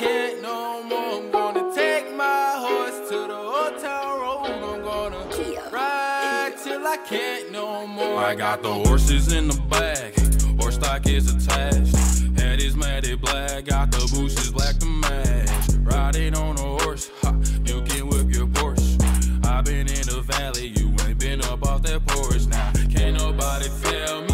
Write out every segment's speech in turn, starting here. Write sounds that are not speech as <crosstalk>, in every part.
Can't no more. I'm gonna take my horse to the town road. I'm gonna ride till I can't no more. I got the horses in the back, horse stock is attached. Head is matted black, got the bushes black to match. Riding on a horse, ha, you can whip your Porsche. I've been in the valley, you ain't been up off that porch now. Can't nobody tell me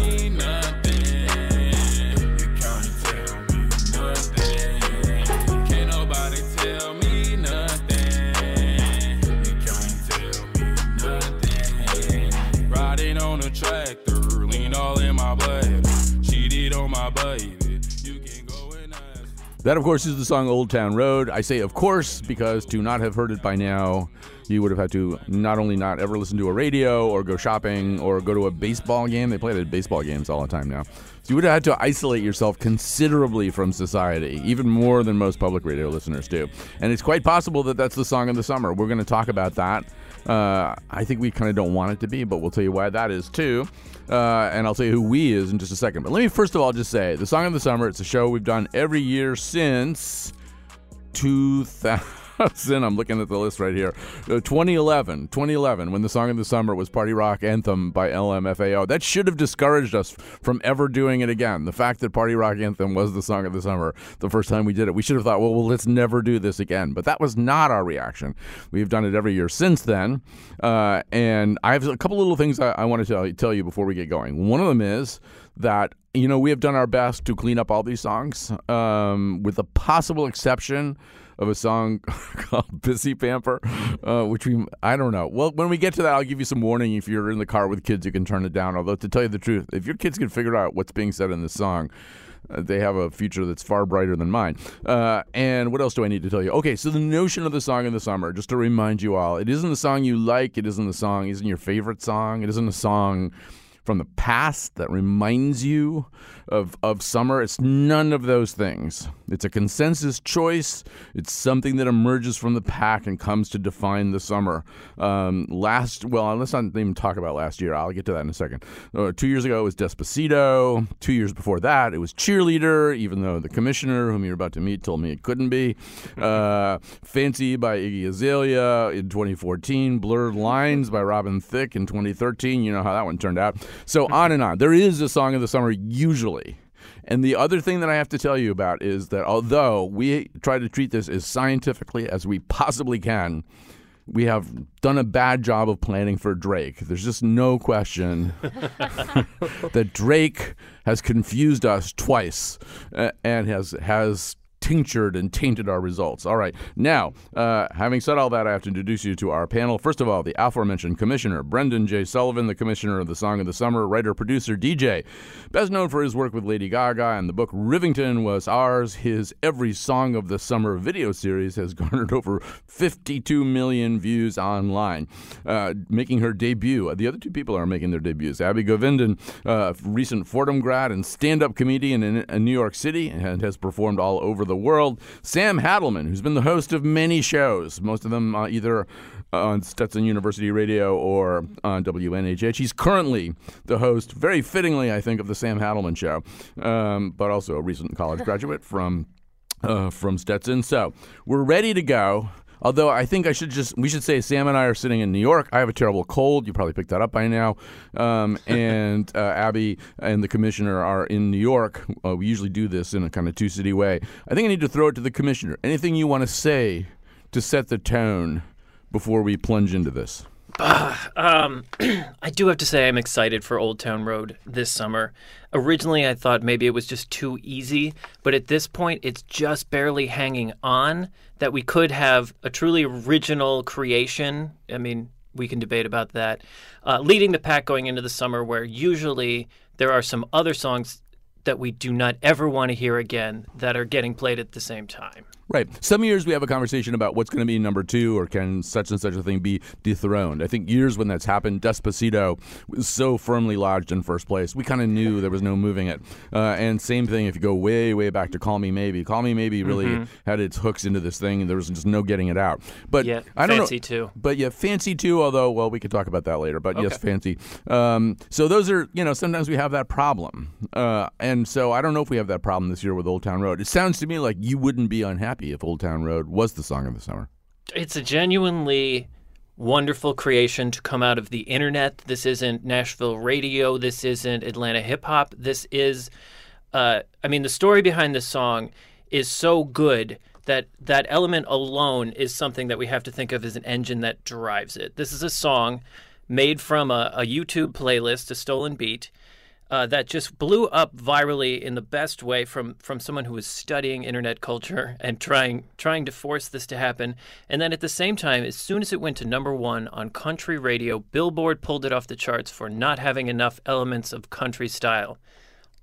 That, of course, is the song Old Town Road. I say, of course, because to not have heard it by now, you would have had to not only not ever listen to a radio or go shopping or go to a baseball game. They play it at baseball games all the time now. So you would have had to isolate yourself considerably from society, even more than most public radio listeners do. And it's quite possible that that's the song of the summer. We're going to talk about that. Uh, I think we kind of don't want it to be, but we'll tell you why that is too. Uh, and I'll tell you who we is in just a second. But let me first of all just say the Song of the Summer, it's a show we've done every year since 2000. <laughs> I'm looking at the list right here. Uh, 2011, 2011, when the song of the summer was "Party Rock Anthem" by LMFAO. That should have discouraged us from ever doing it again. The fact that "Party Rock Anthem" was the song of the summer the first time we did it, we should have thought, well, well let's never do this again. But that was not our reaction. We've done it every year since then. Uh, and I have a couple little things I, I want to tell, tell you before we get going. One of them is that you know we have done our best to clean up all these songs, um, with the possible exception of a song <laughs> called "Busy Pamper," uh, which we I don't know. Well, when we get to that, I'll give you some warning. If you're in the car with kids, you can turn it down. Although to tell you the truth, if your kids can figure out what's being said in this song. Uh, they have a future that's far brighter than mine. Uh, and what else do I need to tell you? Okay, so the notion of the song in the summer, just to remind you all, it isn't the song you like. It isn't the song. Isn't your favorite song. It isn't a song from the past that reminds you of, of summer. It's none of those things. It's a consensus choice. It's something that emerges from the pack and comes to define the summer. Um, last, well, let's not even talk about last year. I'll get to that in a second. Uh, two years ago, it was Despacito. Two years before that, it was Cheerleader, even though the commissioner, whom you're about to meet, told me it couldn't be. Uh, Fancy by Iggy Azalea in 2014. Blurred Lines by Robin Thicke in 2013. You know how that one turned out. So on and on. There is a song of the summer usually. And the other thing that I have to tell you about is that although we try to treat this as scientifically as we possibly can, we have done a bad job of planning for Drake. There's just no question <laughs> that Drake has confused us twice uh, and has has tinctured and tainted our results. All right. Now, uh, having said all that, I have to introduce you to our panel. First of all, the aforementioned commissioner, Brendan J. Sullivan, the commissioner of the Song of the Summer, writer, producer, DJ. Best known for his work with Lady Gaga and the book Rivington Was Ours. His Every Song of the Summer video series has <laughs> garnered over 52 million views online, uh, making her debut. The other two people are making their debuts. Abby Govindan, uh, recent Fordham grad and stand up comedian in, in New York City, and has performed all over the world. Sam Hadelman, who's been the host of many shows, most of them uh, either on Stetson University Radio or on WNHH. He's currently the host, very fittingly, I think, of the Sam Hadelman Show, um, but also a recent college graduate from uh, from Stetson. So we're ready to go. Although I think I should just we should say Sam and I are sitting in New York. I have a terrible cold. You probably picked that up by now. Um, <laughs> and uh, Abby and the commissioner are in New York. Uh, we usually do this in a kind of two city way. I think I need to throw it to the commissioner. Anything you want to say to set the tone before we plunge into this? Um, <clears throat> I do have to say I'm excited for Old Town Road this summer. Originally, I thought maybe it was just too easy, but at this point, it's just barely hanging on that we could have a truly original creation. I mean, we can debate about that. Uh, leading the pack going into the summer, where usually there are some other songs that we do not ever want to hear again that are getting played at the same time. Right. Some years we have a conversation about what's going to be number two or can such and such a thing be dethroned. I think years when that's happened, Despacito was so firmly lodged in first place. We kind of knew there was no moving it. Uh, and same thing if you go way, way back to Call Me Maybe. Call Me Maybe really Mm-hmm. had its hooks into this thing and there was just no getting it out. But Yeah, I don't Fancy know. too. But yeah, fancy too, although, well, we could talk about that later. But yes, fancy. Um, so those are, you know, sometimes we have that problem. Uh, and so I don't know if we have that problem this year with Old Town Road. It sounds to me like you wouldn't be unhappy if Old Town Road was the song of the summer. it's a genuinely wonderful creation to come out of the internet. This isn't Nashville radio. This isn't Atlanta hip hop. This is, uh, I mean, the story behind this song is so good that that element alone is something that we have to think of as an engine that drives it. This is a song made from a, a YouTube playlist, a stolen beat uh, that just blew up virally in the best way from from someone who was studying internet culture and trying trying to force this to happen. And then at the same time, as soon as it went to number one on country radio, Billboard pulled it off the charts for not having enough elements of country style.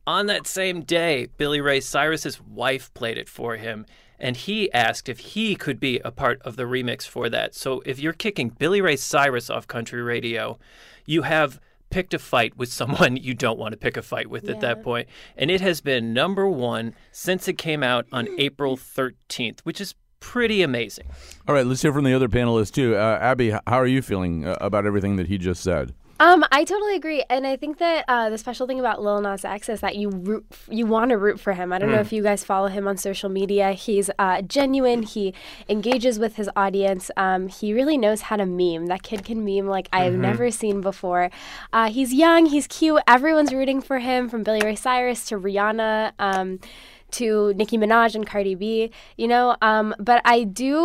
On that same day, Billy Ray Cyrus's wife played it for him, and he asked if he could be a part of the remix for that. So if you're kicking Billy Ray Cyrus off country radio, you have picked a fight with someone <laughs> you don't want to pick a fight with at that point. And it has been number one since it came out on <laughs> April 13th, which is pretty amazing. All right, let's hear from the other panelists too. Uh, Abby, how are you feeling uh, about everything that he just said? Um, I totally agree, and I think that uh, the special thing about Lil Nas X is that you root, you want to root for him. I don't know if you guys follow him on social media. He's uh, genuine. He engages with his audience. Um, he really knows how to meme. That kid can meme like I've never seen before. Uh, he's young. He's cute. Everyone's rooting for him, from Billy Ray Cyrus to Rihanna. Um, to Nicki Minaj and Cardi B, you know. Um, but I do,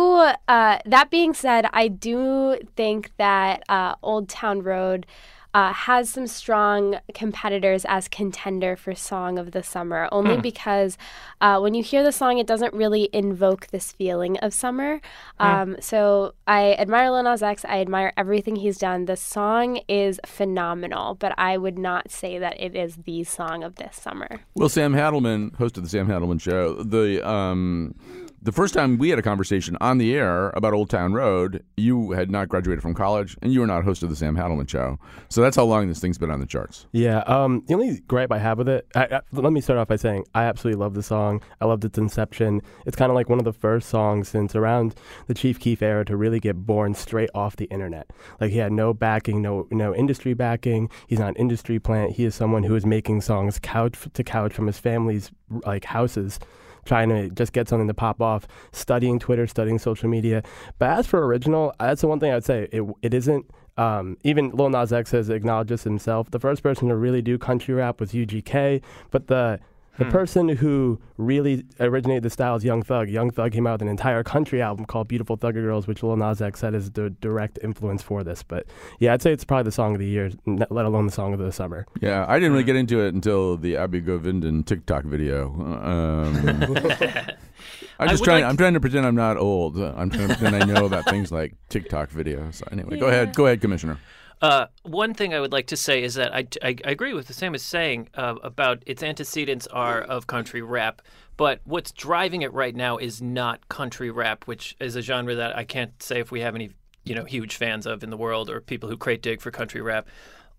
uh, that being said, I do think that uh, Old Town Road uh, has some strong competitors as contender for Song of the Summer, only because uh, when you hear the song, it doesn't really invoke this feeling of summer. Um, so I admire Lil Nas X. I admire everything he's done. The song is phenomenal, but I would not say that it is the song of this summer. Well, Sam Hadelman, host of the Sam Hadelman Show, the um, the first time we had a conversation on the air about Old Town Road, you had not graduated from college, and you were not host of the Sam Hadelman Show. So that's how long this thing's been on the charts. Yeah. Um, the only gripe I have with it, I, I, let me start off by saying I absolutely love the song. I loved its inception. It's kind of like one of the first songs since around the Chief Keef era to really get born straight off the internet. Like he had no backing, no no industry backing. He's not an industry plant. He is someone who is making songs couch to couch from his family's like houses trying to just get something to pop off, studying Twitter, studying social media. But as for original, that's the one thing I'd say. It, it isn't. Um, even Lil Nas X has acknowledged this himself. The first person to really do country rap was UGK, but the the person who really originated the style is Young Thug. Young Thug came out with an entire country album called Beautiful Thugger Girls, which Lil Nas X said is the direct influence for this. But yeah, I'd say it's probably the song of the year, let alone the song of the summer. Yeah, I didn't really get into it until the Abby Govindan TikTok video. Um, <laughs> I'm just trying. like- I'm trying to pretend I'm not old. I'm trying to pretend I know about things like TikTok videos. Anyway, <laughs> go ahead. Go ahead, Commissioner. Uh, one thing I would like to say is that I, I, I agree with what Sam is saying uh, about its antecedents are of country rap, but what's driving it right now is not country rap, which is a genre that I can't say if we have any you know huge fans of in the world or people who crate dig for country rap.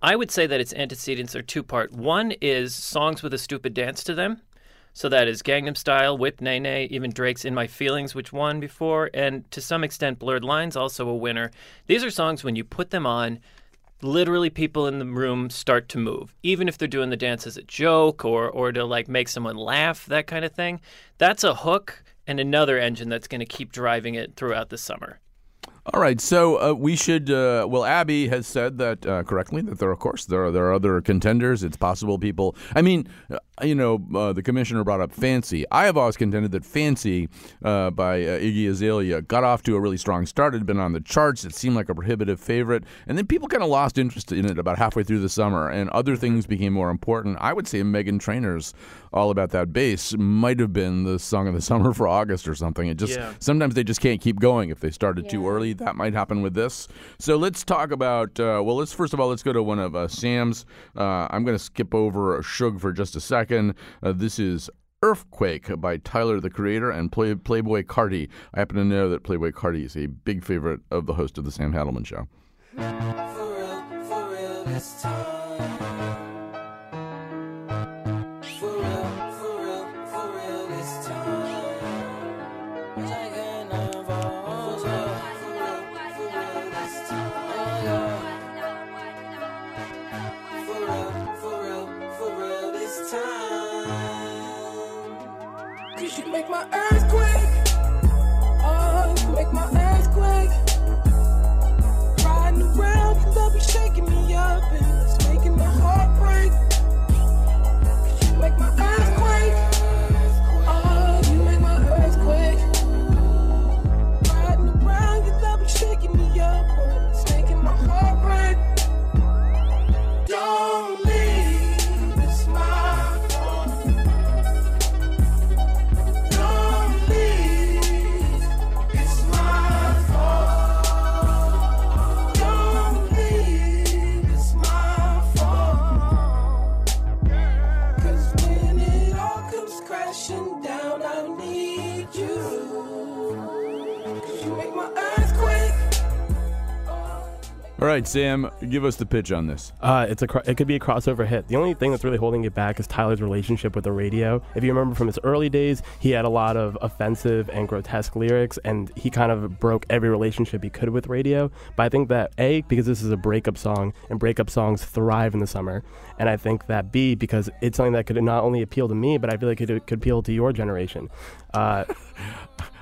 I would say that its antecedents are two part. One is songs with a stupid dance to them. So that is Gangnam Style, Whip Nae Nae, even Drake's In My Feelings, which won before, and to some extent Blurred Lines, also a winner. These are songs when you put them on, literally people in the room start to move, even if they're doing the dance as a joke or, or to like make someone laugh, that kind of thing. That's a hook and another engine that's going to keep driving it throughout the summer. All right, so uh, we should. Uh, well, Abby has said that uh, correctly that there, are, of course, there are there are other contenders. It's possible people. I mean, you know, uh, the commissioner brought up Fancy. I have always contended that Fancy uh, by uh, Iggy Azalea got off to a really strong start. It had been on the charts. It seemed like a prohibitive favorite. And then people kind of lost interest in it about halfway through the summer, and other things became more important. I would say Meghan Trainor's All About That Bass might have been the song of the <laughs> summer for August or something. It just Yeah. sometimes they just can't keep going if they started too early. That might happen with this. So let's talk about. Uh, well, let's first of all let's go to one of uh, Sam's. Uh, I'm going to skip over Shug for just a second. Uh, this is. Earthquake by Tyler the Creator and Play, Playboi Carti. I happen to know that Playboi Carti is a big favorite of the host of the Sam Hadelman Show. For real, for real You right, Sam, give us the pitch on this. Uh, it's a it could be a crossover hit. The only thing that's really holding it back is Tyler's relationship with the radio. If you remember from his early days, he had a lot of offensive and grotesque lyrics, and he kind of broke every relationship he could with radio. But I think that a because this is a breakup song, and breakup songs thrive in the summer, and I think that b because it's something that could not only appeal to me, but I feel like it could appeal to your generation. Uh, <laughs>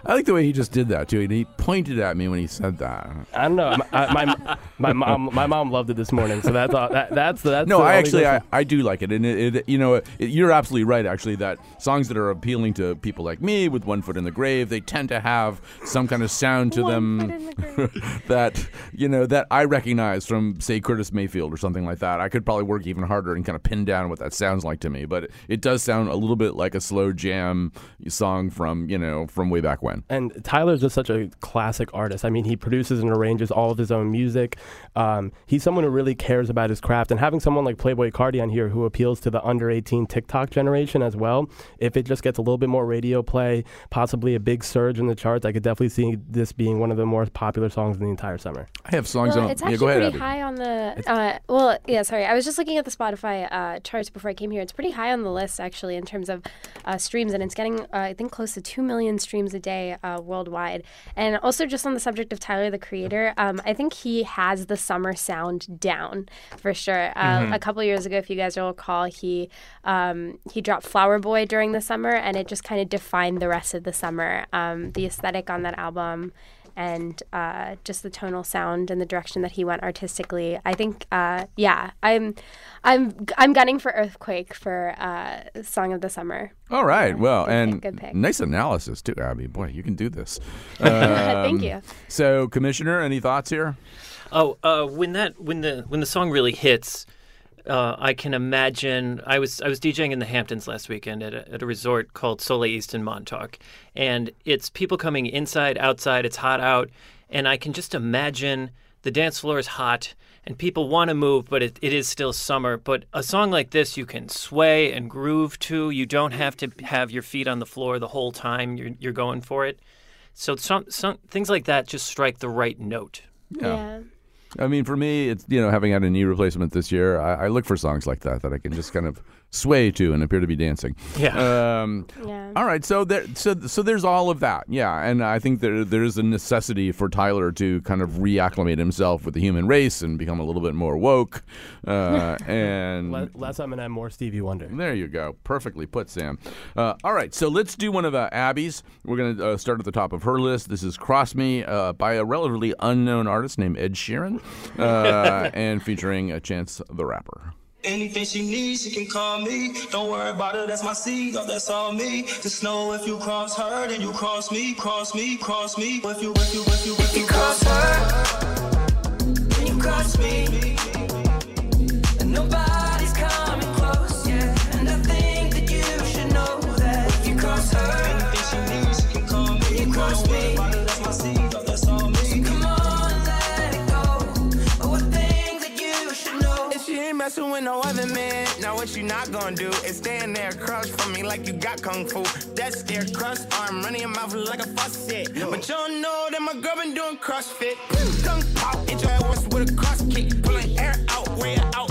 I like the way he just did that too. He pointed at me when he said that. I don't know. My, I- my, my mom my mom loved it this morning, so that's all, that, that's that's No, the I actually I. I do like it, and it, it you know it, you're absolutely right. Actually, that songs that are appealing to people like me with one foot in the grave, they tend to have some kind of sound to One them the <laughs> that you know that I recognize from say Curtis Mayfield or something like that. I could probably work even harder and kind of pin down what that sounds like to me, but it, it does sound a little bit like a slow jam song from you know from way back when. And Tyler's just such a classic artist. I mean, he produces and arranges all of his own music. Um, he's someone who really cares about his craft. And having someone like Playboi Carti on here who appeals to the under 18 TikTok generation as well, if it just gets a little bit more radio play, possibly a big surge in the charts, I could definitely see this being one of the more popular songs in the entire summer. I have songs Well, on. it's yeah, actually go ahead, pretty Abby. high on the. Uh, well, yeah, sorry. I was just looking at the Spotify uh, charts before I came here. It's pretty high on the list actually in terms of uh, streams, and it's getting uh, I think close to two million streams a day uh, worldwide. And also, just on the subject of Tyler the Creator, um, I think he has the summer sound down for sure. Uh, Mm-hmm. A couple years ago, if you guys will recall, he um, he dropped Flower Boy during the summer, and it just kind of defined the rest of the summer. Um, the aesthetic on that album and uh, just the tonal sound and the direction that he went artistically. I think, uh, yeah, I'm, I'm, I'm gunning for Earthquake for uh, Song of the Summer. All right. Well, Good pick, and good pick. nice analysis too, Abby. Boy, you can do this. <laughs> Thank Um, you. So, Commissioner, any thoughts here? Oh, uh, when that when the when the song really hits, uh, I can imagine. I was I was DJing in the Hamptons last weekend at a, at a resort called Soleil East in Montauk, and it's people coming inside, outside. It's hot out, and I can just imagine the dance floor is hot and people want to move, but it, it is still summer. But a song like this, you can sway and groove to. You don't have to have your feet on the floor the whole time you're you're going for it. So some some things like that just strike the right note. Yeah. I mean, for me, it's you know having had a knee replacement this year, I, I look for songs like that that I can just kind of sway to and appear to be dancing. Yeah. Um, Yeah. All right, so there, so so there's all of that, yeah, and I think there there is a necessity for Tyler to kind of reacclimate himself with the human race and become a little bit more woke, uh, <laughs> and Le- less Eminem, more Stevie Wonder. there you go. Perfectly put, Sam. Uh, all right, so let's do one of uh, Abby's. We're going to uh, start at the top of her list. This is Cross Me uh, by a relatively unknown artist named Ed Sheeran uh, <laughs> and featuring uh, Chance the Rapper. Anything she needs, she can call me. Don't worry about it, that's my seed, oh, that's all me. Just know if you cross her, then you cross me, cross me, cross me. If you, if you, if you, if you cross her, then you cross me. Messing with no other man, now what you not gonna do is stand there across from me like you got kung fu. That's their crust arm running your mouth like a faucet. But you don't know that my girl been doing CrossFit. Kung pop, hit your ass with a cross kick. Pulling air out, way out,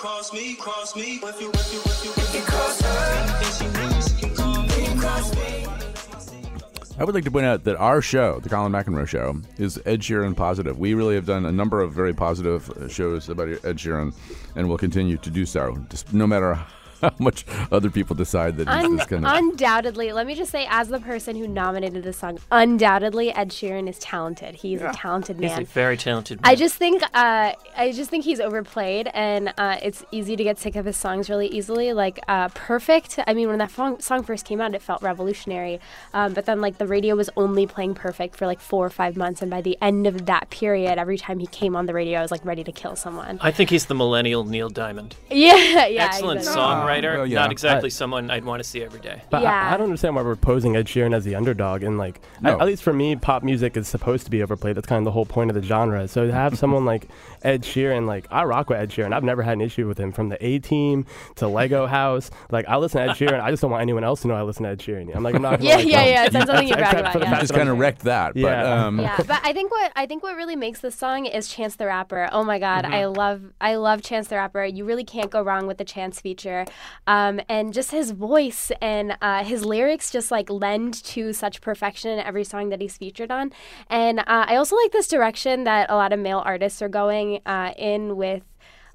cross me, cross me. If you, if you, if you, if you cross her. I would like to point out that our show, the Colin McEnroe Show, is Ed Sheeran positive. We really have done a number of very positive shows about Ed Sheeran, and will continue to do so, no matter <laughs> how much other people decide that he's Un- this kind of. undoubtedly, let me just say, as the person who nominated this song, undoubtedly Ed Sheeran is talented. He's a talented man. He's a very talented man. I just think uh, I just think he's overplayed, and uh, it's easy to get sick of his songs really easily. Like uh, "Perfect," I mean, when that fong- song first came out, it felt revolutionary. Um, but then, like, the radio was only playing "Perfect" for like four or five months, and by the end of that period, every time he came on the radio, I was like ready to kill someone. I think he's the millennial Neil Diamond. <laughs> Yeah, yeah. Excellent exactly. songwriter, well, yeah. not exactly someone I'd want to see every day. But Yeah. I, I don't understand why we're posing Ed Sheeran as the underdog. And like, No. at, at least for me, pop music is supposed to be overplayed. That's kind of the whole point of the genre. So to have someone like Ed Sheeran, like I rock with Ed Sheeran. I've never had an issue with him from the A Team to Lego House. Like I listen to Ed Sheeran. I just don't want anyone else to know I listen to Ed Sheeran. I'm like, I'm not. <laughs> Gonna, Yeah, like, yeah, um, yeah. It's <laughs> not something you brag about. Yeah. fact just kind of wrecked that, but Yeah. um, yeah, but I think what I think what really makes this song is Chance the Rapper. Oh my God, I love I love Chance the Rapper. You really can't go wrong with the Chance feature, um, and just his voice and uh, his lyrics just like lend to such perfection in every song that he's featured on. And uh, I also like this direction that a lot of male artists are going uh, in with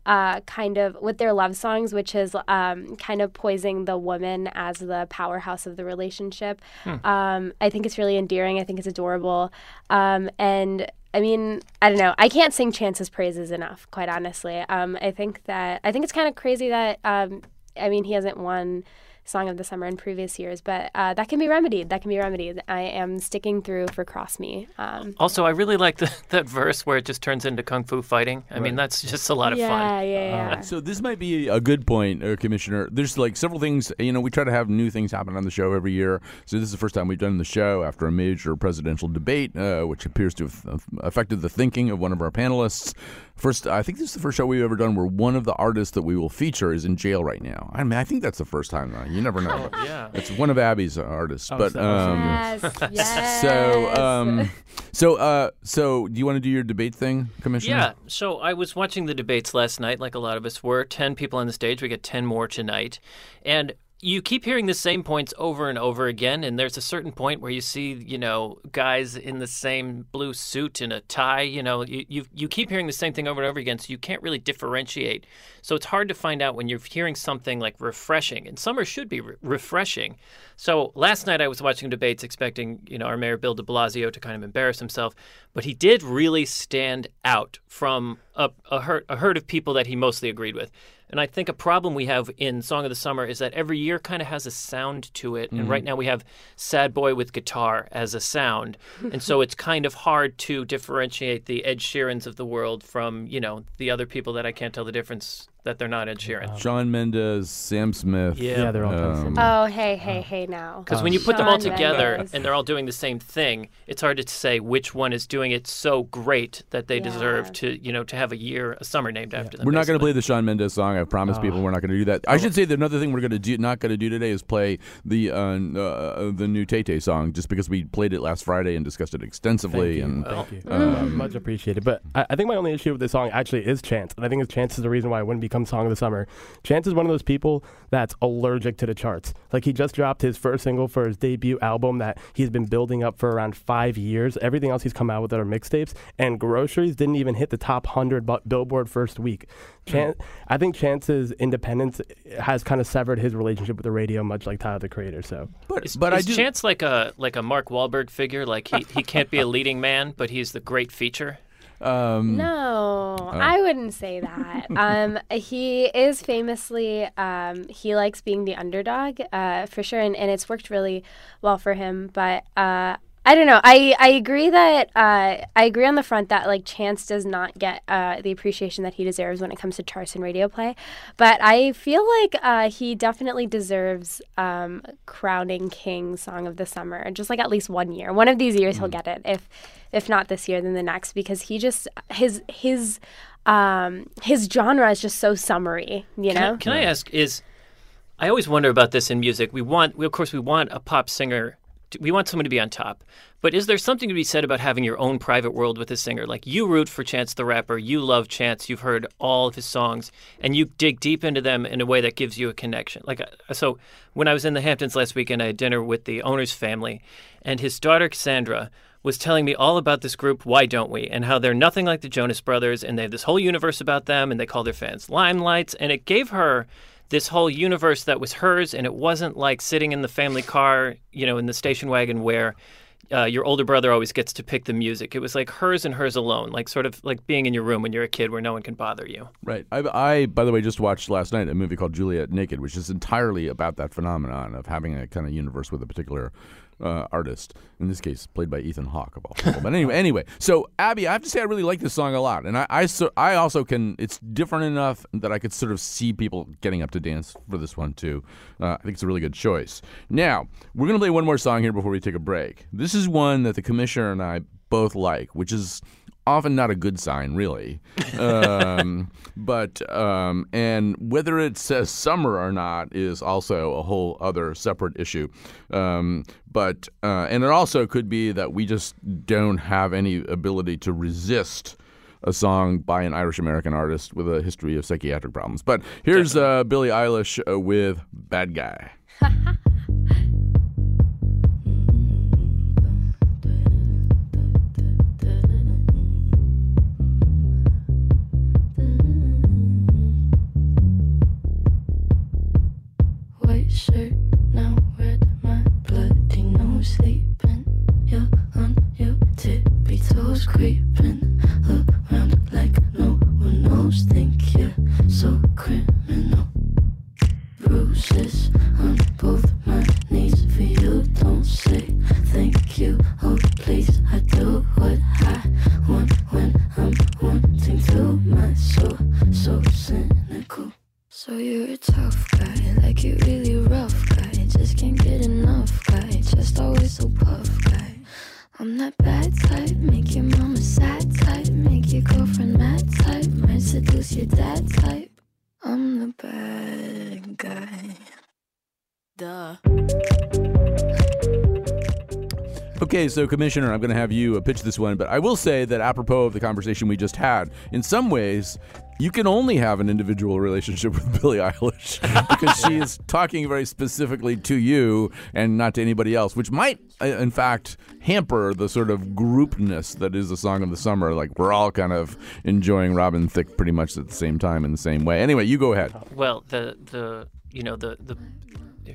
uh, kind of with their love songs, which is um, kind of poising the woman as the powerhouse of the relationship. Um, I think it's really endearing. I think it's adorable. Um, and I mean, I don't know. I can't sing Chance's praises enough, quite honestly. Um, I think that I think it's kind of crazy that um, I mean he hasn't won Song of the Summer in previous years, but uh, that can be remedied. That can be remedied. I am sticking through for Cross Me. Um, Also, I really like the, <laughs> that verse where it just turns into kung fu fighting. I mean, that's just a lot of yeah, fun. yeah, yeah. So this might be a good point, uh, Commissioner. There's like several things. You know, we try to have new things happen on the show every year. So this is the first time we've done the show after a major presidential debate, uh, which appears to have uh, affected the thinking of one of our panelists. First, I think this is the first show we've ever done where one of the artists that we will feature is in jail right now. I mean, I think that's the first time. Uh, you never know. <laughs> Yeah. It's one of Abby's artists, but so- um, Yes, <laughs> yes. so um, so uh, so do you want to do your debate thing, Commissioner? Yeah. So I was watching the debates last night, like a lot of us were. 10 people on the stage. We get 10 more tonight. And you keep hearing the same points over and over again. And there's a certain point where you see, you know, guys in the same blue suit and a tie. You know, you, you, you keep hearing the same thing over and over again. So you can't really differentiate. So it's hard to find out when you're hearing something like refreshing. And summer should be re- refreshing. So last night I was watching debates expecting, you know, our mayor Bill de Blasio to kind of embarrass himself, but he did really stand out from a, a, herd, a herd of people that he mostly agreed with. And I think a problem we have in Song of the Summer is that every year kind of has a sound to it. And right mm-hmm. now we have Sad Boy with guitar as a sound. and so it's kind of hard to differentiate the Ed Sheerans of the world from, you know, the other people that I can't tell the difference that they're not Ed Sheeran. Shawn Mendes, Sam Smith. Yeah. Yeah, they're all kind of Um. Oh, hey, hey, hey now. Because when you put them all together Mendes. and they're all doing the same thing, it's hard to say which one is doing it so great that they deserve to, you know, to have a year, a summer named after them. We're not going to play the Shawn Mendes song. I promise Oh. people we're not going to do that. I should say that another thing we're going to do, not going to do today, is play the uh, uh, the new Tay Tay song, just because we played it last Friday and discussed it extensively. Thank you. And Thank you. um, Much appreciated. But I, I think my only issue with this song actually is Chance. And I think it's Chance is the reason why I wouldn't be become song of the summer. Chance is one of those people that's allergic to the charts. Like he just dropped his first single for his debut album that he's been building up for around five years. Everything else he's come out with are mixtapes, and Groceries didn't even hit the top hundred bu- Billboard first week. Hmm. Chan- I think Chance's independence has kind of severed his relationship with the radio, much like Tyler the Creator. So, But Is, but I do. Chance like a like a Mark Wahlberg figure? Like he, he can't be a <laughs> leading man, but he's the great feature. Um, No, I wouldn't say that. <laughs> um, he is famously um, he likes being the underdog uh, for sure, and, and it's worked really well for him. But uh, I don't know. I, I agree that uh, I agree on the front that like Chance does not get uh, the appreciation that he deserves when it comes to charts and radio play. But I feel like uh, he definitely deserves um, crowning king song of the summer. Just like at least one year. One of these years he'll get it. If if not this year, then the next because he just his his um his genre is just so summery. You Can, know. I, can I ask? Is I always wonder about this in music. We want, we, of course, we want a pop singer. We want someone to be on top. But is there something to be said about having your own private world with a singer? Like you root for Chance the rapper, you love Chance, you've heard all of his songs, and you dig deep into them in a way that gives you a connection. Like uh, so, when I was in the Hamptons last weekend, I had dinner with the owner's family, and his daughter Cassandra was telling me all about this group, Why Don't We, and how they're nothing like the Jonas Brothers, and they have this whole universe about them, and they call their fans limelights, and it gave her this whole universe that was hers, and it wasn't like sitting in the family car, you know, in the station wagon where uh, your older brother always gets to pick the music. It was like hers and hers alone, like sort of like being in your room when you're a kid where no one can bother you. Right. I, I, by the way, just watched last night a movie called Juliet Naked, which is entirely about that phenomenon of having a kind of universe with a particular uh, artist. In this case, played by Ethan Hawke of all people. But anyway, anyway. So Abby, I have to say, I really like this song a lot, and I, I, I also can. It's different enough that I could sort of see people getting up to dance for this one too. Uh, I think it's a really good choice. Now we're gonna play one more song here before we take a break. This is one that the commissioner and I both like, which is often not a good sign, really. Um, <laughs> but um, and whether it says summer or not is also a whole other separate issue. Um, but uh, and it also could be that we just don't have any ability to resist. A song by an Irish American artist with a history of psychiatric problems. But here's uh, Billie Eilish uh, with Bad Guy. <laughs> so Commissioner, I'm going to have you uh, pitch this one, but I will say that apropos of the conversation we just had, in some ways, you can only have an individual relationship with <laughs> Billie Eilish <laughs> because she is talking very specifically to you and not to anybody else, which might, uh, in fact, hamper the sort of groupness that is the song of the summer. Like we're all kind of enjoying Robin Thicke pretty much at the same time in the same way. Anyway, you go ahead. Well, the the you know the the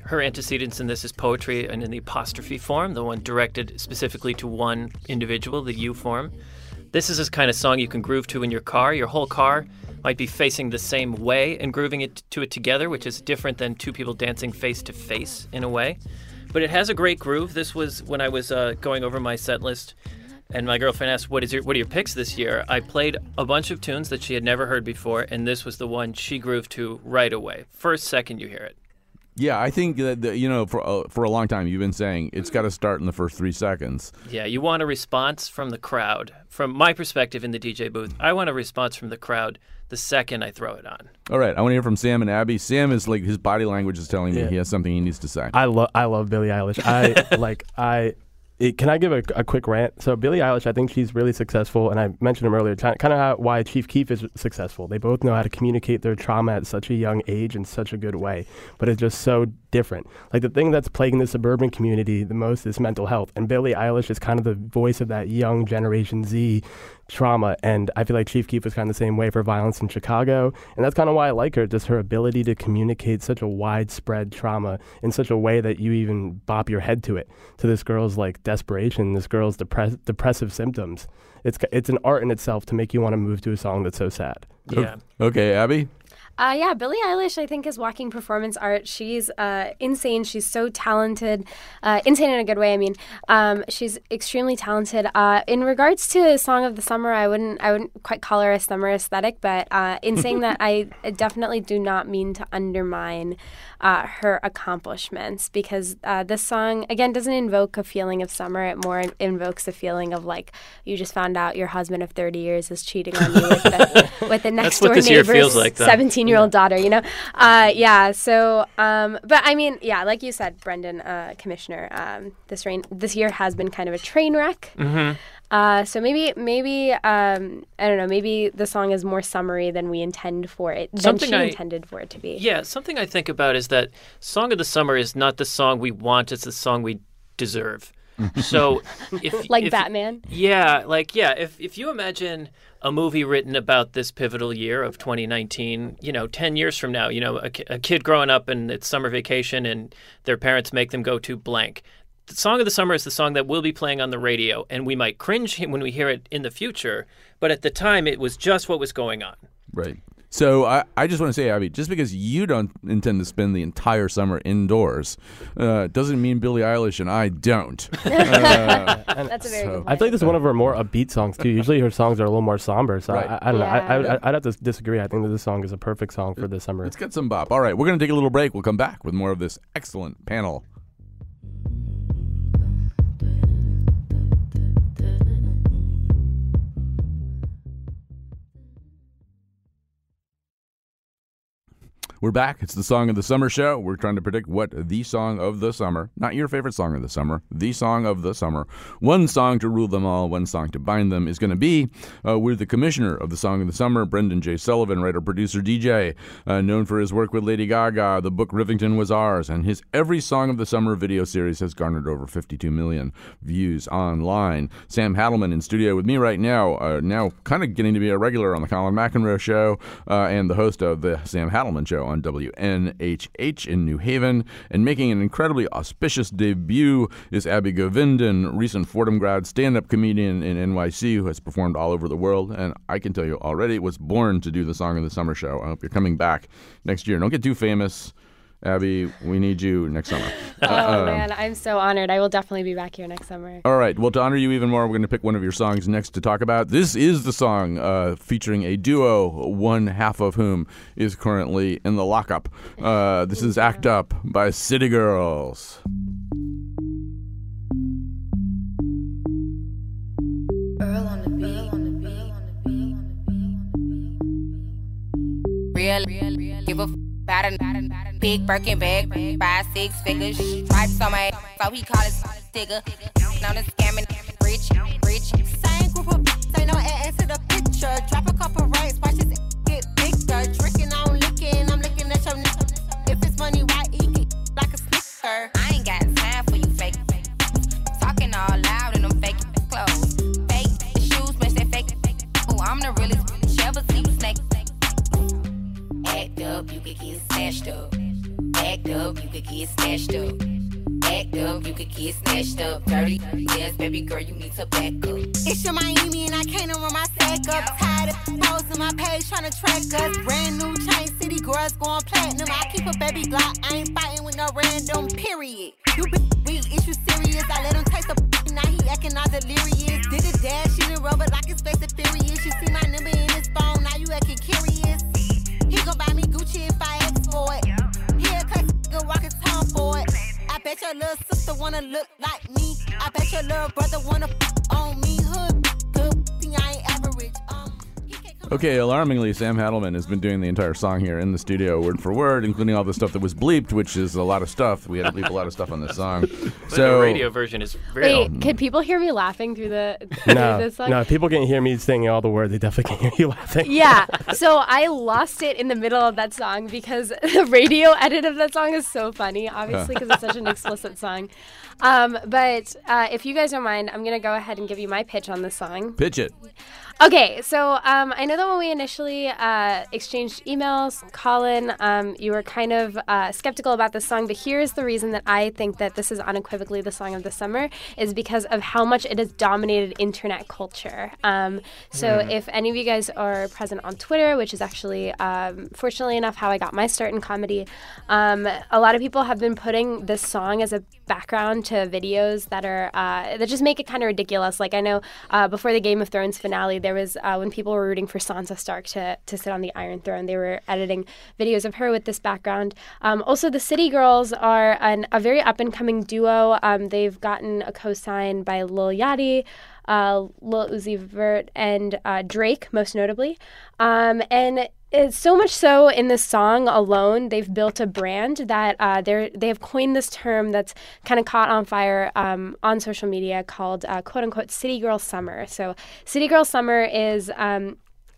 her antecedents in this is poetry and in the apostrophe form, the one directed specifically to one individual, the you form. This is this kind of song you can groove to in your car. Your whole car might be facing the same way and grooving it to it together, which is different than two people dancing face to face in a way. But it has a great groove. This was when I was uh, going over my set list, and my girlfriend asked, "What is your What are your picks this year?" I played a bunch of tunes that she had never heard before, and this was the one she grooved to right away. First second you hear it. Yeah, I think that the, you know for uh, for a long time you've been saying it's got to start in the first three seconds. Yeah, you want a response from the crowd. From my perspective in the DJ booth, I want a response from the crowd the second I throw it on. All right, I want to hear from Sam and Abby. Sam is like his body language is telling me Yeah. he has something he needs to say. I love I love Billie Eilish. I <laughs> like I it, can I give a, a quick rant? So Billie Eilish, I think she's really successful, and I mentioned him earlier. Kind of why Chief Keef is successful. They both know how to communicate their trauma at such a young age in such a good way, but it's just so different. Like the thing that's plaguing the suburban community the most is mental health, and Billie Eilish is kind of the voice of that young Generation Z trauma. And I feel like Chief Keef was kind of the same way for violence in Chicago. And that's kind of why I like her, just her ability to communicate such a widespread trauma in such a way that you even bop your head to it, to this girl's like desperation, this girl's depress- depressive symptoms. It's, it's an art in itself to make you want to move to a song that's so sad. Yeah. Okay, Abby. Uh, yeah, Billie Eilish, I think, is walking performance art. She's uh, insane. She's so talented. Uh, insane in a good way, I mean. Um, she's extremely talented. Uh, in regards to Song of the Summer, I wouldn't, I wouldn't quite call her a summer aesthetic, but uh, in saying that, <laughs> I definitely do not mean to undermine uh, her accomplishments because this song, again, doesn't invoke a feeling of summer. It more invokes a feeling of like you just found out your husband of 30 years is cheating on you with the, <laughs> with the next door neighbor's like, 17 year old daughter, you know? Uh, yeah. So, um, but I mean, yeah, like you said, Brendan, uh, Commissioner, um, this rain, this year has been kind of a train wreck. Mm-hmm. Uh, so maybe, maybe um, I don't know. Maybe the song is more summary than we intend for it than Something she I- intended for it to be. Yeah, something I think about is that Song of the Summer is not the song we want, it's the song we deserve. So <laughs> if Like if- Batman. Yeah, like yeah, if if you imagine a movie written about this pivotal year of 2019, you know, 10 years from now, you know, a, a kid growing up and it's summer vacation and their parents make them go to blank. The song of the summer is the song that will be playing on the radio and we might cringe when we hear it in the future, but at the time it was just what was going on. Right. So I, I just want to say, Abby, just because you don't intend to spend the entire summer indoors, uh, doesn't mean Billie Eilish and I don't. Uh, <laughs> That's a very So- good I feel like this is one of her more upbeat songs too. Usually her songs are a little more somber, so Right. I, I don't know. I, I, Yeah. I, I'd have to disagree. I think that this song is a perfect song for this summer. let's get some bop. All right, we're going to take a little break. We'll come back with more of this excellent panel. We're back. It's the song of the summer show. We're trying to predict what the song of the summer, not your favorite song of the summer, the song of the summer, one song to rule them all, one song to bind them is going to be. Uh, we're the commissioner of the song of the summer, Brendan J. Sullivan, writer, producer, DJ, uh, known for his work with Lady Gaga. The book Rivington was ours, and his Every Song of the Summer video series has garnered over 52 million views online. Sam Hadelman in studio with me right now, uh, now kind of getting to be a regular on the Colin McEnroe show, uh, and the host of the Sam Hadelman show on WNHH in New Haven. And making an incredibly auspicious debut is Abby Govindan, recent Fordham grad stand up comedian in NYC who has performed all over the world. And I can tell you already was born to do the Song of the Summer show. I hope you're coming back next year. Don't get too famous. Abby, we need you next summer. Oh man, I'm so honored. I will definitely be back here next summer. All right. Well, to honor you even more, we're going to pick one of your songs next to talk about. This is the song uh, featuring a duo, one half of whom is currently in the lockup. Uh, this is Act Up by City Girls. Earl on the beat. Real, real, real. Give a f- about a big Birkin bag, five six figures. Stripes on my so he call it digger. Known as scamming, rich, rich. Same group of ain't no to Okay, alarmingly, Sam Hadelman has been doing the entire song here in the studio, word for word, including all the stuff that was bleeped, which is a lot of stuff. We had to bleep a lot of stuff on this song. But so the radio version is real. Wait, could people hear me laughing through the <laughs> through No, this song? no, if people can hear me singing all the words. They definitely can hear you laughing. Yeah, <laughs> so I lost it in the middle of that song because <laughs> the radio edit of that song is so funny, obviously, because it's such an explicit song. Um, but uh, if you guys don't mind, I'm going to go ahead and give you my pitch on this song. pitch it. Okay, so um, I know that when we initially uh, exchanged emails, Colin, um, you were kind of uh, skeptical about this song, but here's the reason that I think that this is unequivocally the song of the summer is because of how much it has dominated internet culture. Um, so if any of you guys are present on Twitter, which is actually, um, fortunately enough, how I got my start in comedy, um, a lot of people have been putting this song as a background to videos that are uh, that just make it kind of ridiculous. Like I know uh, before the Game of Thrones finale, there was uh, when people were rooting for Sansa Stark to to sit on the Iron Throne, they were editing videos of her with this background. Um, also, the City Girls are an, a very up and coming duo. Um, they've gotten a co-sign by Lil Yachty. Uh, Lil Uzi Vert and uh, Drake, most notably, um, and it's so much so in this song alone, they've built a brand that uh, they're they have coined this term that's kind of caught on fire um, on social media called uh, "quote unquote" City Girl Summer. So, City Girl Summer is um,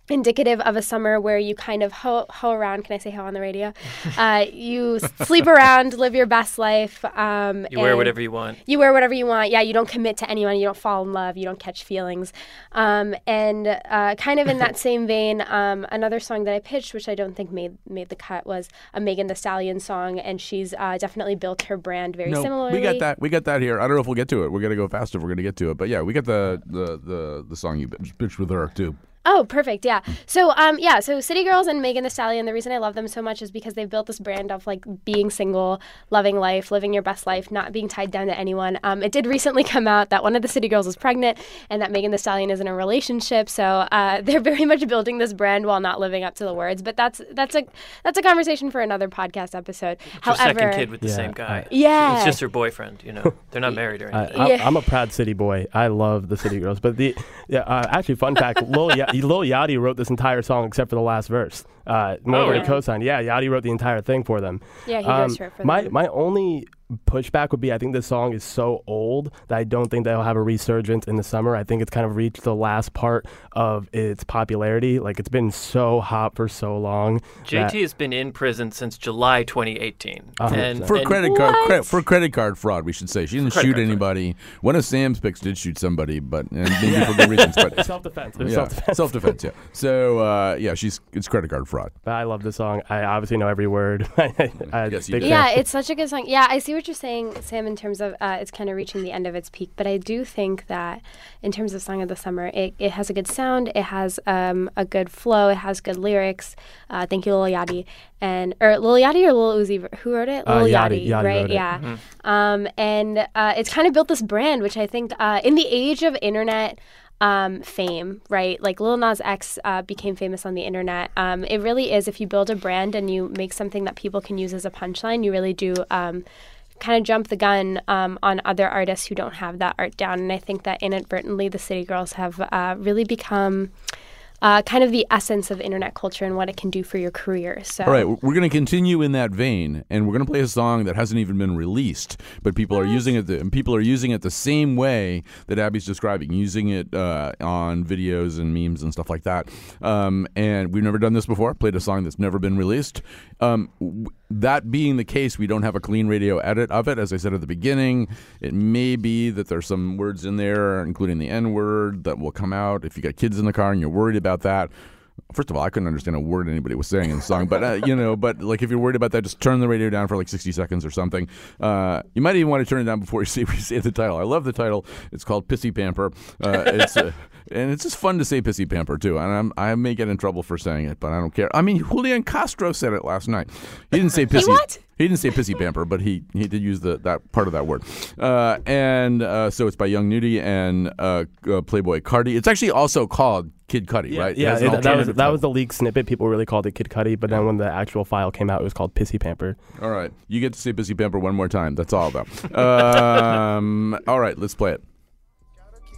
indicative of a summer where you kind of hoe, hoe around. Can I say hoe on the radio? Uh, you sleep around, live your best life. Um, You wear whatever you want. you wear whatever you want. Yeah, you don't commit to anyone. You don't fall in love. You don't catch feelings. Um, and uh, kind of in that <laughs> same vein, um, another song that I pitched, which I don't think made made the cut, was a Megan Thee Stallion song, and she's uh, definitely built her brand very No, similarly. we got that. We got that here. I don't know if we'll get to it. We're gonna go fast if we're gonna get to it. But yeah, we got the the the, the song you pitched pitched with her too. Oh, perfect. Yeah. So, um, yeah. So, City Girls and Megan Thee Stallion. The reason I love them so much is because they've built this brand of like being single, loving life, living your best life, not being tied down to anyone. Um, it did recently <laughs> come out that one of the City Girls is pregnant and that Megan Thee Stallion is in a relationship. So, uh, <laughs> they're very much building this brand while not living up to the words. But that's that's a that's a conversation for another podcast episode. Her However, second kid with the Yeah, same guy. I- Yeah. It's just her boyfriend, you know. They're not <laughs> married or anything. I'm, Yeah. I'm a proud city boy. I love the City Girls. But the yeah, uh, actually, fun fact: Lil, y- Lil Yachty wrote this entire song except for the last verse. Uh, more Oh, than yeah. a cosign. Yeah, Yachty wrote the entire thing for them. Yeah, he Um, goes for it for my them. my only pushback would be I think this song is so old that I don't think they'll have a resurgence in the summer. I think it's kind of reached the last part of its popularity. Like it's been so hot for so long. JT that- has been in prison since July 2018. A hundred And, percent. For and- credit card cre- for credit card fraud, we should say she didn't credit shoot card fraud. anybody. One of Sam's picks did shoot somebody, but and maybe for good reasons. But <laughs> self defense. yeah, Self defense. self defense. Yeah. So uh, yeah, she's it's credit card fraud. But I love this song. I obviously know every word. <laughs> I, Yes, you big do. Yeah, it's such a good song. Yeah, I see what you're saying, Sam, in terms of uh, it's kind of reaching the end of its peak. But I do think that in terms of Song of the Summer, it, it has a good sound, it has um, a good flow, it has good lyrics. Uh, thank you, Lil Yachty. And, or Lil Yachty or Lil Uzi? Who wrote it? Uh, Lil Yachty. Yachty right? Yeah. Um, and uh, it's kind of built this brand, which I think uh, in the age of internet, um, fame, right? Like Lil Nas X uh, became famous on the internet. Um, it really is if you build a brand and you make something that people can use as a punchline, you really do um, kind of jump the gun um, on other artists who don't have that art down. And I think that inadvertently, the City Girls have uh, really become. Uh, kind of the essence of internet culture and what it can do for your career. So, All right, we're going to continue in that vein, and we're going to play a song that hasn't even been released, but people are using it. The, and people are using it the same way that Abby's describing, using it uh, on videos and memes and stuff like that. Um, and we've never done this before. Played a song that's never been released. Um, that being the case, we don't have a clean radio edit of it. As I said at the beginning, it may be that there's some words in there, including the N word, that will come out if you got kids in the car and you're worried about that. First of all, I couldn't understand a word anybody was saying in the song, but uh, you know, but like if you're worried about that, just turn the radio down for like 60 seconds or something. Uh, you might even want to turn it down before you <laughs> say you say the title. I love the title. It's called Pissy Pamper. Uh, it's uh, <laughs> and it's just fun to say Pissy Pamper too. And I'm, I may get in trouble for saying it, but I don't care. I mean, Julian Castro said it last night. He didn't say pissy. what? He didn't say pissy pamper, but he, he did use the that part of that word. Uh, and uh, so it's by Young Nudy and uh, uh, Playboi Carti. It's actually also called Kid Cudi, right? Yeah, has it- that was that was the leak snippet. People really called it Kid Cudi, but then when the actual file came out, it was called Pissy Pamper. All right, you get to say pissy pamper one more time. That's all though. um, <laughs> all right, let's play it.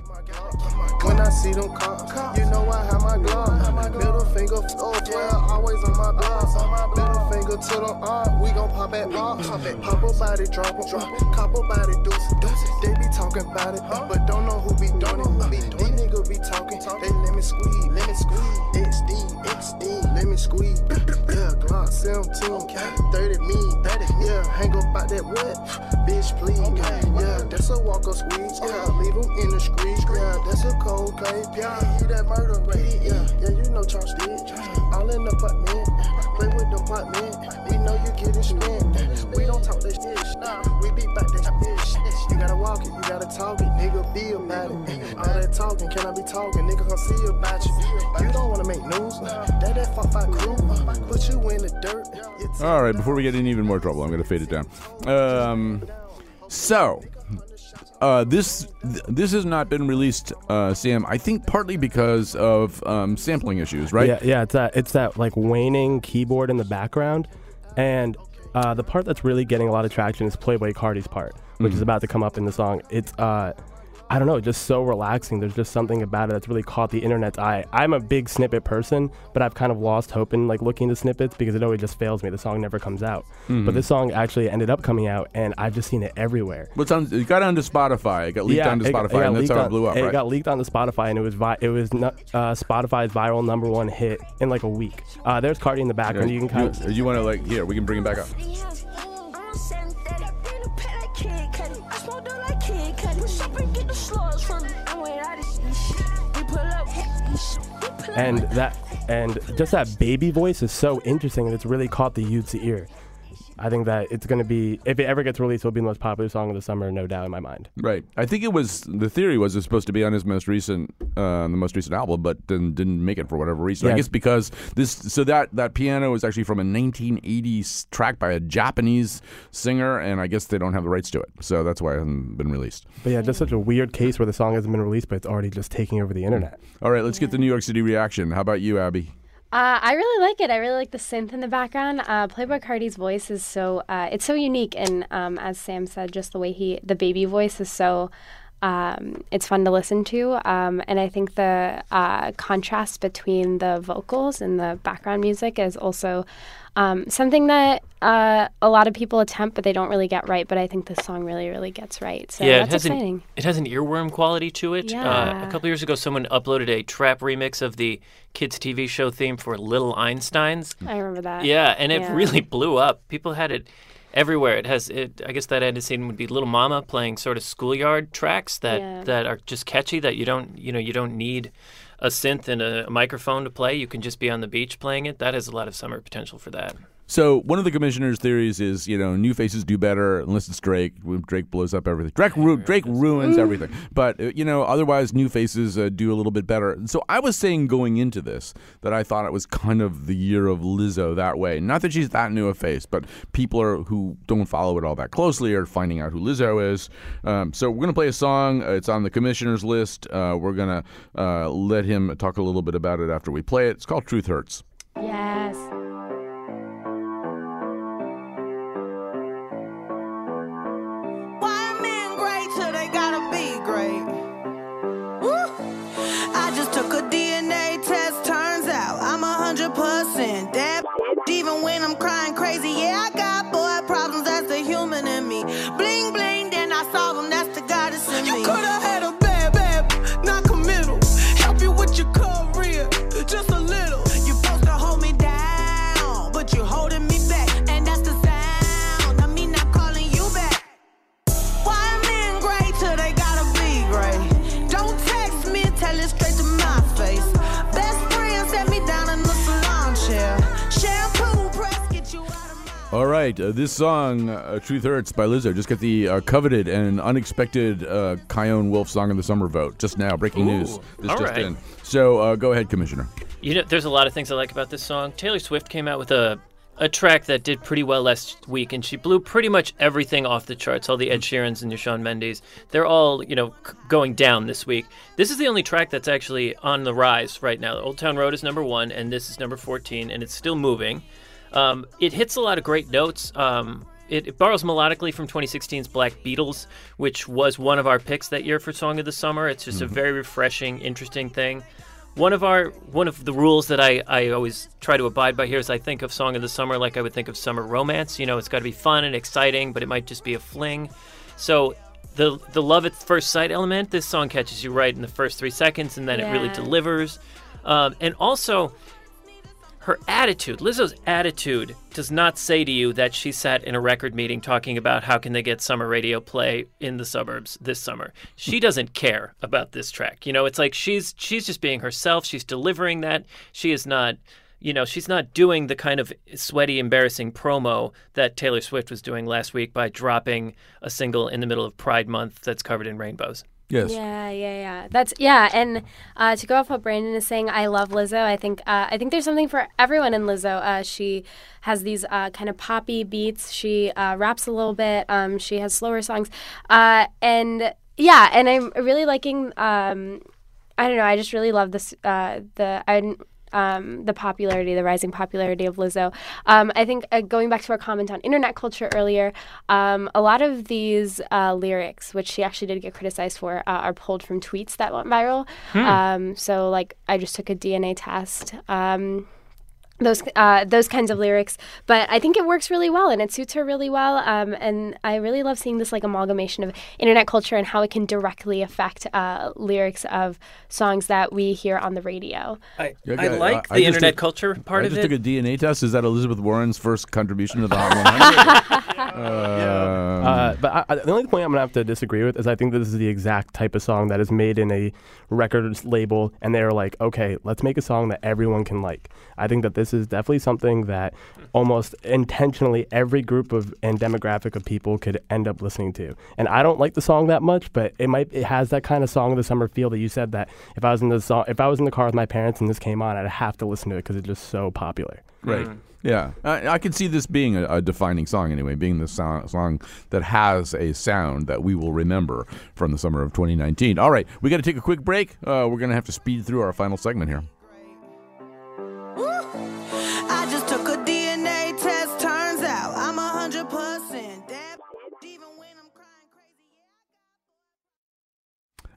When When I see them cops, you know I have my glove. Middle finger, oh yeah, always on my block. Finger to the arm, we gon' pop it off. Pop a body, drop a drop, cop a body, deuce. They be talking about it, but don't know who be doing it. These niggas be talking, they let me squeeze, let me squeeze. XD, XD, let me squeeze. Yeah, Glock 17, 30 me, 30 yeah, hang up out that what? Bitch, please. That's a walk up squeeze. Yeah, leave him in the streets. Yeah, that's a cold case. Yeah, he that murder rate. Yeah, yeah, you know Charles did. All in the apartment. Play with the apartment. We know you getting spent. We don't talk that shit. Nah, we be back that bitch. You gotta walk it, you gotta talk it. Nigga, be about it. All that talking, can I be talking? Nigga, come see about you. You don't wanna make news. That that fuck fight crew. Put you in the dirt. All right, before we get in even more trouble, I'm to fade it down. Um, so, uh, this th- this has not been released, uh, Sam. I think partly because of um, sampling issues, right? Yeah, yeah. It's that it's that like waning keyboard in the background, and uh, the part that's really getting a lot of traction is Playboi Carti's part, which Mhm. is about to come up in the song. It's uh, I don't know, just so relaxing. There's just something about it that's really caught the internet's eye. I'm a big snippet person, but I've kind of lost hope in like looking into snippets because it always just fails me. The song never comes out. Mhm. But this song actually ended up coming out, and I've just seen it everywhere. What's on? It got onto Spotify. It got leaked onto it Spotify, it and that's how it blew up, It right? got leaked onto Spotify, and it was vi- it was uh, Spotify's viral number one hit in like a week. Uh, there's Carti in the background. you can kind of you, want to like here? We can bring it back up. And that and just that baby voice is so interesting, and it's really caught the youth's ear. I think that it's going to be if it ever gets released, it'll be the most popular song of the summer, no doubt in my mind. Right. I think it was the theory was it was supposed to be on his most recent, uh, the most recent album, but then didn't make it for whatever reason. I guess because this. So that that piano is actually from a 1980s track by a Japanese singer, and I guess they don't have the rights to it, so that's why it hasn't been released. But yeah, just such a weird case where the song hasn't been released, but it's already just taking over the internet. All right, let's get the New York City reaction. How about you, Abby? Uh, I really like it. I really like the synth in the background. Uh, Playboi Carti's voice is so uh, it's so unique, and um, as Sam said, just the way he the baby voice is so. Um, it's fun to listen to, um, and I think the uh, contrast between the vocals and the background music is also um, something that uh, a lot of people attempt, but they don't really get right. But I think this song really, really gets right. So yeah, that's it has exciting. an it has an earworm quality to it. Uh, a couple years ago, someone uploaded a trap remix of the kids' TV show theme for Little Einsteins. I remember that. Yeah, and it Yeah. really blew up. People had it everywhere. It has it. I guess that end scene would be Little Mama playing sort of schoolyard tracks that Yeah. that are just catchy. That you don't you know you don't need a synth and a, a microphone to play. You can just be on the beach playing it. That has a lot of summer potential for that. So one of the commissioner's theories is, you know, new faces do better unless it's Drake. Drake blows up everything. Drake, ru- Drake ruins everything. But uh, you know, otherwise, new faces uh, do a little bit better. So I was saying going into this that I thought it was kind of the year of Lizzo that way. Not that she's that new a face, but people are who don't follow it all that closely are finding out who Lizzo is. Um, so we're gonna play a song. Uh, It's on the commissioner's list. Uh, we're gonna uh, let him talk a little bit about it after we play it. It's called Truth Hurts. Yes. Song, uh, "Truth Hurts" by Lizzo, just got the uh, coveted and unexpected uh, Chion Wolf Song of the Summer vote just now. Breaking Ooh, news. This all just right. in. So uh, go ahead, Commissioner. You know, there's a lot of things I like about this song. Taylor Swift came out with a a track that did pretty well last week, and she blew pretty much everything off the charts. All the Ed Sheerans and your Shawn Mendes, they're all you know c- going down this week. This is the only track that's actually on the rise right now. Old Town Road is number one, and this is number 14, and it's still moving. Um, it hits a lot of great notes. Um, it, it borrows melodically from 2016's Black Beatles, which was one of our picks that year for Song of the Summer. It's just a very refreshing, interesting thing. One of our one of the rules that I, I always try to abide by here is I think of Song of the Summer like I would think of summer romance. You know, it's got to be fun and exciting, but it might just be a fling. So the the love at first sight element, this song catches you right in the first three seconds, and then it really delivers. Um, and also, her attitude, Lizzo's attitude, does not say to you that she sat in a record meeting talking about how can they get summer radio play in the suburbs this summer. She doesn't care about this track. You know, it's like she's she's just being herself. She's delivering that. She is not. You know, she's not doing the kind of sweaty, embarrassing promo that Taylor Swift was doing last week by dropping a single in the middle of Pride Month that's covered in rainbows. Yes. Yeah, yeah, yeah. That's yeah. And uh, to go off what Brendan is saying, I love Lizzo. I think uh, I think there's something for everyone in Lizzo. Uh, she has these uh, kind of poppy beats. She uh, raps a little bit. Um, she has slower songs, uh, and yeah. And I'm really liking. Um, I don't know. I just really love this. The I. Um, the popularity, the rising popularity of Lizzo. Um, I think uh, going back to our comment on internet culture earlier, um, a lot of these uh, lyrics, which she actually did get criticized for, uh, are pulled from tweets that went viral. Hmm. Um, so, like, I just took a DNA test. Those uh, those kinds of lyrics, but I think it works really well and it suits her really well. Um, and I really love seeing this like amalgamation of internet culture and how it can directly affect uh, lyrics of songs that we hear on the radio. I, Yeah, I okay, like uh, the I internet took- culture part I of just it. took a DNA test. Is that Elizabeth Warren's first contribution to the Hot <laughs> 100? Um, Uh, but I, I, the only point I'm gonna have to disagree with is I think this is the exact type of song that is made in a record label, and they're like, okay, let's make a song that everyone can like. I think that this is definitely something that almost intentionally every group of and demographic of people could end up listening to. And I don't like the song that much, but it might it has that kind of song of the summer feel that you said that if I was in the song if I was in the car with my parents and this came on, I'd have to listen to it because it's just so popular. Right. Yeah, I, I could see this being a, a defining song anyway, being the song, song that has a sound that we will remember from the summer of 2019. All right, we got to take a quick break. Uh, we're going to have to speed through our final segment here.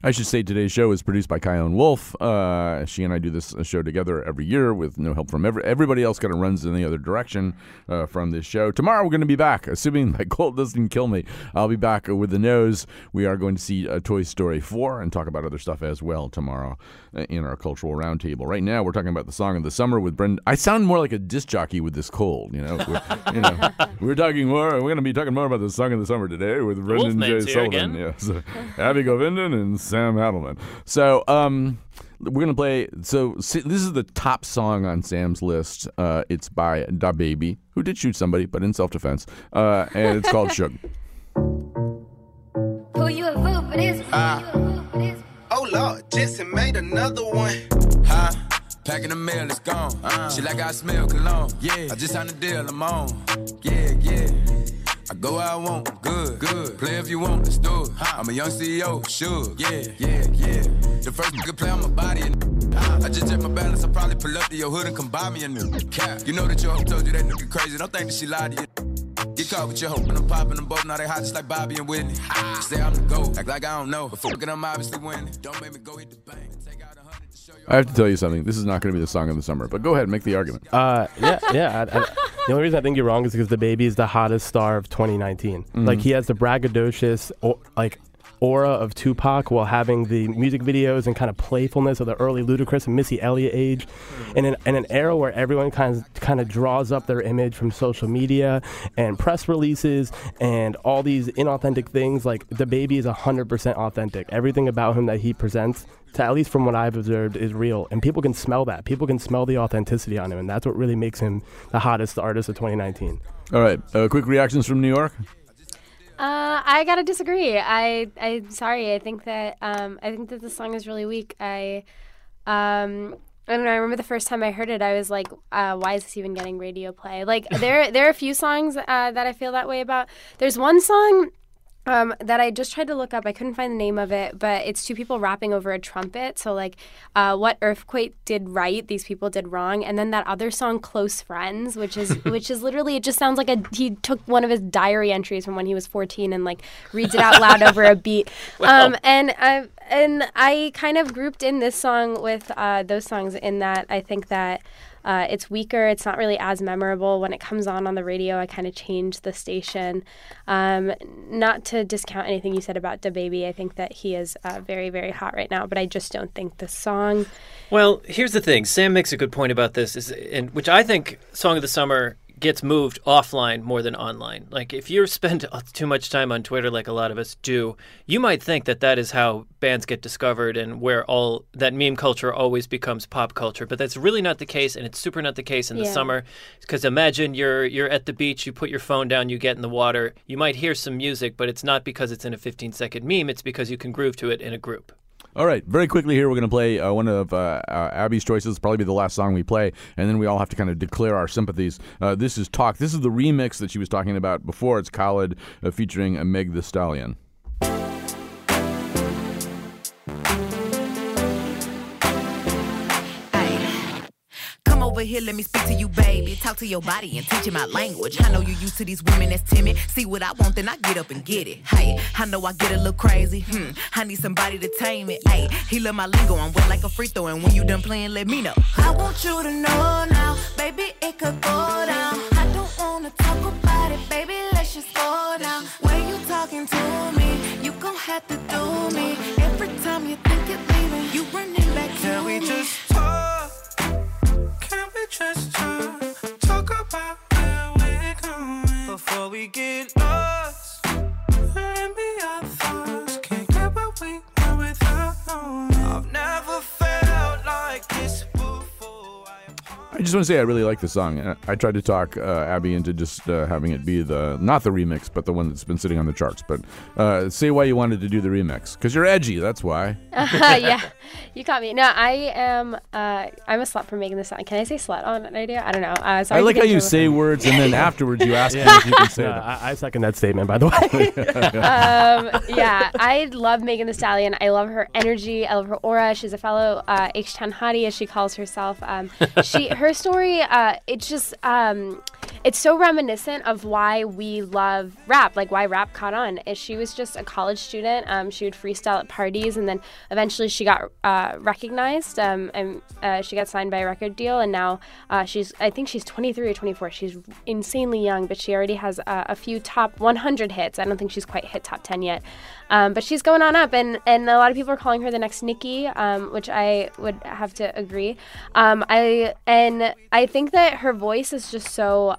I should say today's show is produced by Chion Wolf. Uh, she and I do this uh, show together every year with no help from every, everybody else. Kind of runs in the other direction uh, from this show. Tomorrow we're going to be back, assuming <laughs> my cold doesn't kill me. I'll be back with the nose. We are going to see uh, Toy Story 4 and talk about other stuff as well tomorrow uh, in our cultural roundtable. Right now we're talking about the song of the summer with Brendan. I sound more like a disc jockey with this cold. You know, we're, <laughs> you know, we're talking more. We're going to be talking more about the song of the summer today with Brendan J. Sullivan. again. Yes, <laughs> Abby Govindan and Sam Adelman. So, um, we're gonna play. So, this is the top song on Sam's list. Uh, it's by DaBaby, who did shoot somebody, but in self-defense, uh, and it's called "Shook." <laughs> Who you a fool for this? Oh Lord, Jesse made another one. Huh? Packing the mail, it's gone. She like I smell cologne. Yeah. I just signed a deal, I'm on. Yeah, yeah. Go where I want, good, good. Play if you want, let's do it. I'm a young CEO, sure. Yeah, yeah, yeah. The first nigga play on my body and I just check my balance. I probably pull up to your hood and come buy me a new cap. You know that your hoe told you that nigga crazy. Don't think that she lied to you. Get caught with your hoe and I'm popping them both. Now they hot just like Bobby and Whitney. Say I'm the GOAT, act like I don't know. But fucking I'm obviously winning. Don't make me go hit the bank. I have to tell you something. This is not going to be the song of the summer, but go ahead, make the argument. Uh, yeah, yeah. I, I, the only reason I think you're wrong is because DaBaby is the hottest star of 2019. Like Mhm. he has the braggadocious, like aura of Tupac while having the music videos and kind of playfulness of the early Ludacris and Missy Elliott age, in an in an era where everyone kind of kind of draws up their image from social media and press releases and all these inauthentic things. Like DaBaby is 100% authentic. Everything about him that he presents. To, at least from what I've observed, is real, and people can smell that. People can smell the authenticity on him, and that's what really makes him the hottest artist of 2019. All right, uh, quick reactions from New York. Uh, I gotta disagree. I I'm sorry. I think that um, I think that the song is really weak. I um. I don't know. I remember the first time I heard it, I was like, uh, "Why is this even getting radio play?" Like <laughs> there, there are a few songs uh, that I feel that way about. There's one song um, that I just tried to look up. I couldn't find the name of it, but it's two people rapping over a trumpet. So like, uh, what Earthquake did right, these people did wrong, and then that other song, "Close Friends," which is <laughs> which is literally it just sounds like a he took one of his diary entries from when he was 14 and like reads it out loud over a beat. <laughs> Um, and I and I kind of grouped in this song with uh, those songs in that I think that. Uh, it's weaker. It's not really as memorable. When it comes on on the radio, I kind of change the station. Um, not to discount anything you said about DaBaby. I think that he is uh, very, very hot right now, but I just don't think the song. Well, here's the thing. Sam makes a good point about this, is, and which I think Song of the Summer gets moved offline more than online. Like if you spend <laughs> too much time on Twitter, like a lot of us do, you might think that that is how bands get discovered and where all that meme culture always becomes pop culture. But that's really not the case, and it's super not the case in the Yeah. summer. Because imagine you're you're at the beach, you put your phone down, you get in the water, you might hear some music, but it's not because it's in a 15 second meme. It's because you can groove to it in a group. All right, very quickly here, we're going to play uh, one of uh, uh, Abby's choices. Probably be the last song we play, and then we all have to kind of declare our sympathies. Uh, this is "Talk." This is the remix that she was talking about before. It's Khalid uh, featuring Meg Thee Stallion. Over here, let me speak to you, baby. Talk to your body and teach you my language. I know you're used to these women that's timid. See what I want, then I get up and get it. Hey, I know I get a little crazy. Hmm, I need somebody to tame it. Hey, he love my lingo. I'm wet like a free throw, and when you done playing, let me know. I want you to know now, baby, it could go down. I don't wanna talk about it, baby. Let's just go down. When you talking to me, you gon' have to do me. Before just want to say I really like the song. Uh, I tried to talk uh, Abby into just uh, having it be the not the remix, but the one that's been sitting on the charts. But uh, say why you wanted to do the remix because you're edgy. That's why. <laughs> <laughs> yeah, you caught me. No, I am. Uh, I'm a slut for making this song. Can I say slut on radio? I don't know. Uh, sorry I like how you you- say words and then afterwards you ask <laughs> me if you can say No, them. I, I second that statement, by the way. um, yeah, I love Megan Thee Stallion. I love her energy. I love her aura. She's a fellow uh, H-Town hottie, as she calls herself. Um, she, her story, uh, it's just, um, it's so reminiscent of why we love rap, like why rap caught on. Is she was just a college student. Um, she would freestyle at parties, and then eventually she got uh, recognized, um, and uh, she got signed by a record deal, and now uh, she's, I think she's 23 or 24. She's insanely young, but she already has a few top 100 hits. I don't think she's quite hit top 10 yet, um, but she's going on up, and and a lot of people are calling her the next Nicki, um, which I would have to agree. Um, I and I think that her voice is just so.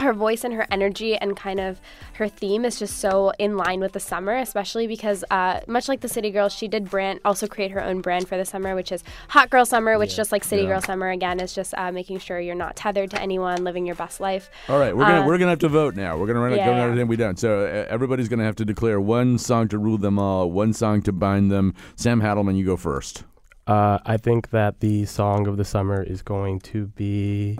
Her voice and her energy and kind of her theme is just so in line with the summer, especially because uh, much like the City Girls, she did brand also create her own brand for the summer, which is Hot Girl Summer, which just like City Yeah. Girl Summer again is just uh, making sure you're not tethered to anyone, living your best life. All right, we're gonna Uh, we're gonna have to vote now. We're gonna run it, yeah, go yeah. down and we done. So uh, everybody's gonna have to declare one song to rule them all, one song to bind them. Sam Hadelman, you go first. Uh, I think that the song of the summer is going to be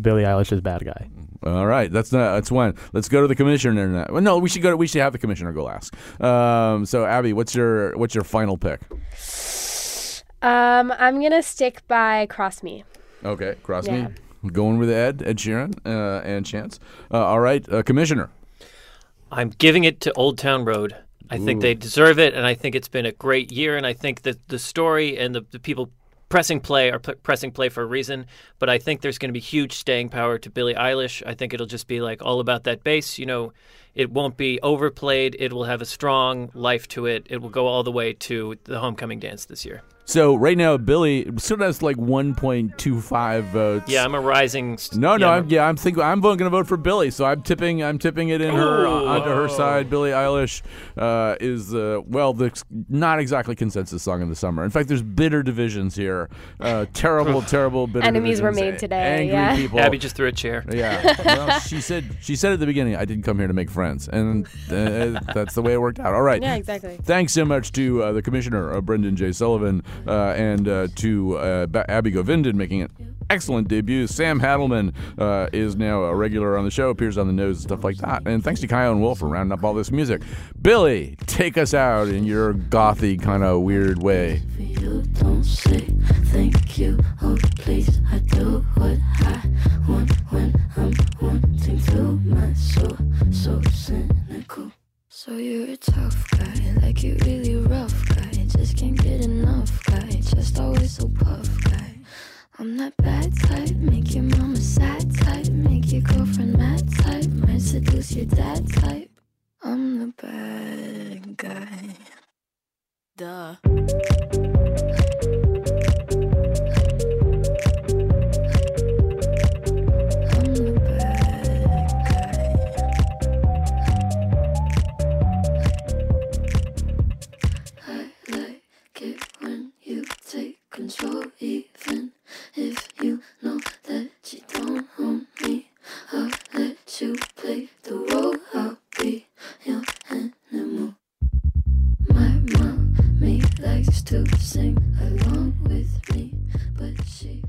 Billie Eilish's "Bad Guy." All right, that's not, that's one. Let's go to the commissioner now. Well, no, we should go. To, we should have the commissioner go last. Um, so Abby, what's your what's your final pick? Um, I'm gonna stick by Cross Me. Okay, cross Yeah. me. Going with Ed, Ed Sheeran, uh, and Chance. Uh, all right, uh, commissioner. I'm giving it to Old Town Road. I think they deserve it, and I think it's been a great year. And I think that the story and the, the people pressing play are p- pressing play for a reason. But I think there's going to be huge staying power to Billie Eilish. I think it'll just be like all about that bass. You know, it won't be overplayed. It will have a strong life to it. It will go all the way to the homecoming dance this year. So right now, Billie still has like 1.25 votes. Yeah, I'm a rising. st- No, no, yeah, I'm, yeah, I'm thinking I'm going to vote for Billie. So I'm tipping, I'm tipping it in her Ooh. onto her side. Billie Eilish uh, is uh, well, the not exactly consensus song of the summer. In fact, there's bitter divisions here. Uh, terrible, <laughs> terrible bitter Enemies were made today, Angry yeah. people. Abby just threw a chair. Yeah. <laughs> Well, she said she said at the beginning, I didn't come here to make friends, and uh, that's the way it worked out. All right. Yeah, exactly. Thanks so much to uh, the commissioner, uh, Brendan J. Sullivan, uh, and uh, to uh, Abby Govindan making it excellent debut. Sam Hadelman uh, is now a regular on the show, appears on the nose and stuff like that. And thanks to Chion Wolf for rounding up all this music. Billie, take us out in your gothy kind of weird way. You don't say thank you. Oh, please, I do what I want when I'm wanting to. My soul, so cynical. So you're a tough guy, like you really rough guy just can't get enough guy. Just always so puff guy. I'm that bad type, make your mama sad type, make your girlfriend mad type, might seduce your dad type. I'm the bad guy. Duh. control even if you know that you don't own me. I'll let you play the role, I'll be your animal. My mommy likes to sing along with me, but she